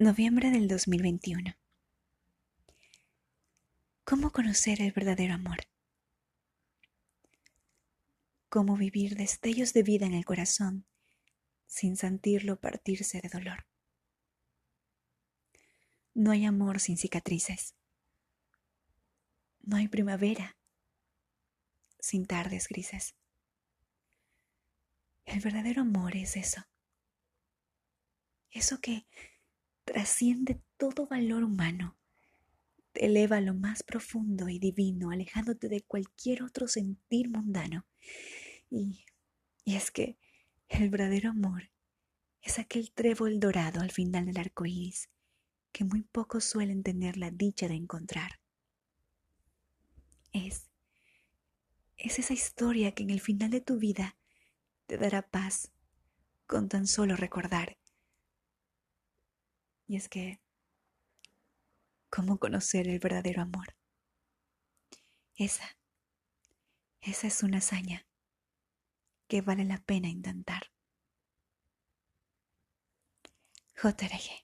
Noviembre del 2021. ¿Cómo conocer el verdadero amor? ¿Cómo vivir destellos de vida en el corazón sin sentirlo partirse de dolor? No hay amor sin cicatrices. No hay primavera sin tardes grises. El verdadero amor es eso. Eso que trasciende todo valor humano, te eleva lo más profundo y divino, alejándote de cualquier otro sentir mundano. Y, y es que el verdadero amor es aquel trébol dorado al final del arco iris que muy pocos suelen tener la dicha de encontrar. Es, es esa historia que en el final de tu vida te dará paz con tan solo recordar y es que, ¿cómo conocer el verdadero amor? Esa, esa es una hazaña que vale la pena intentar. JRG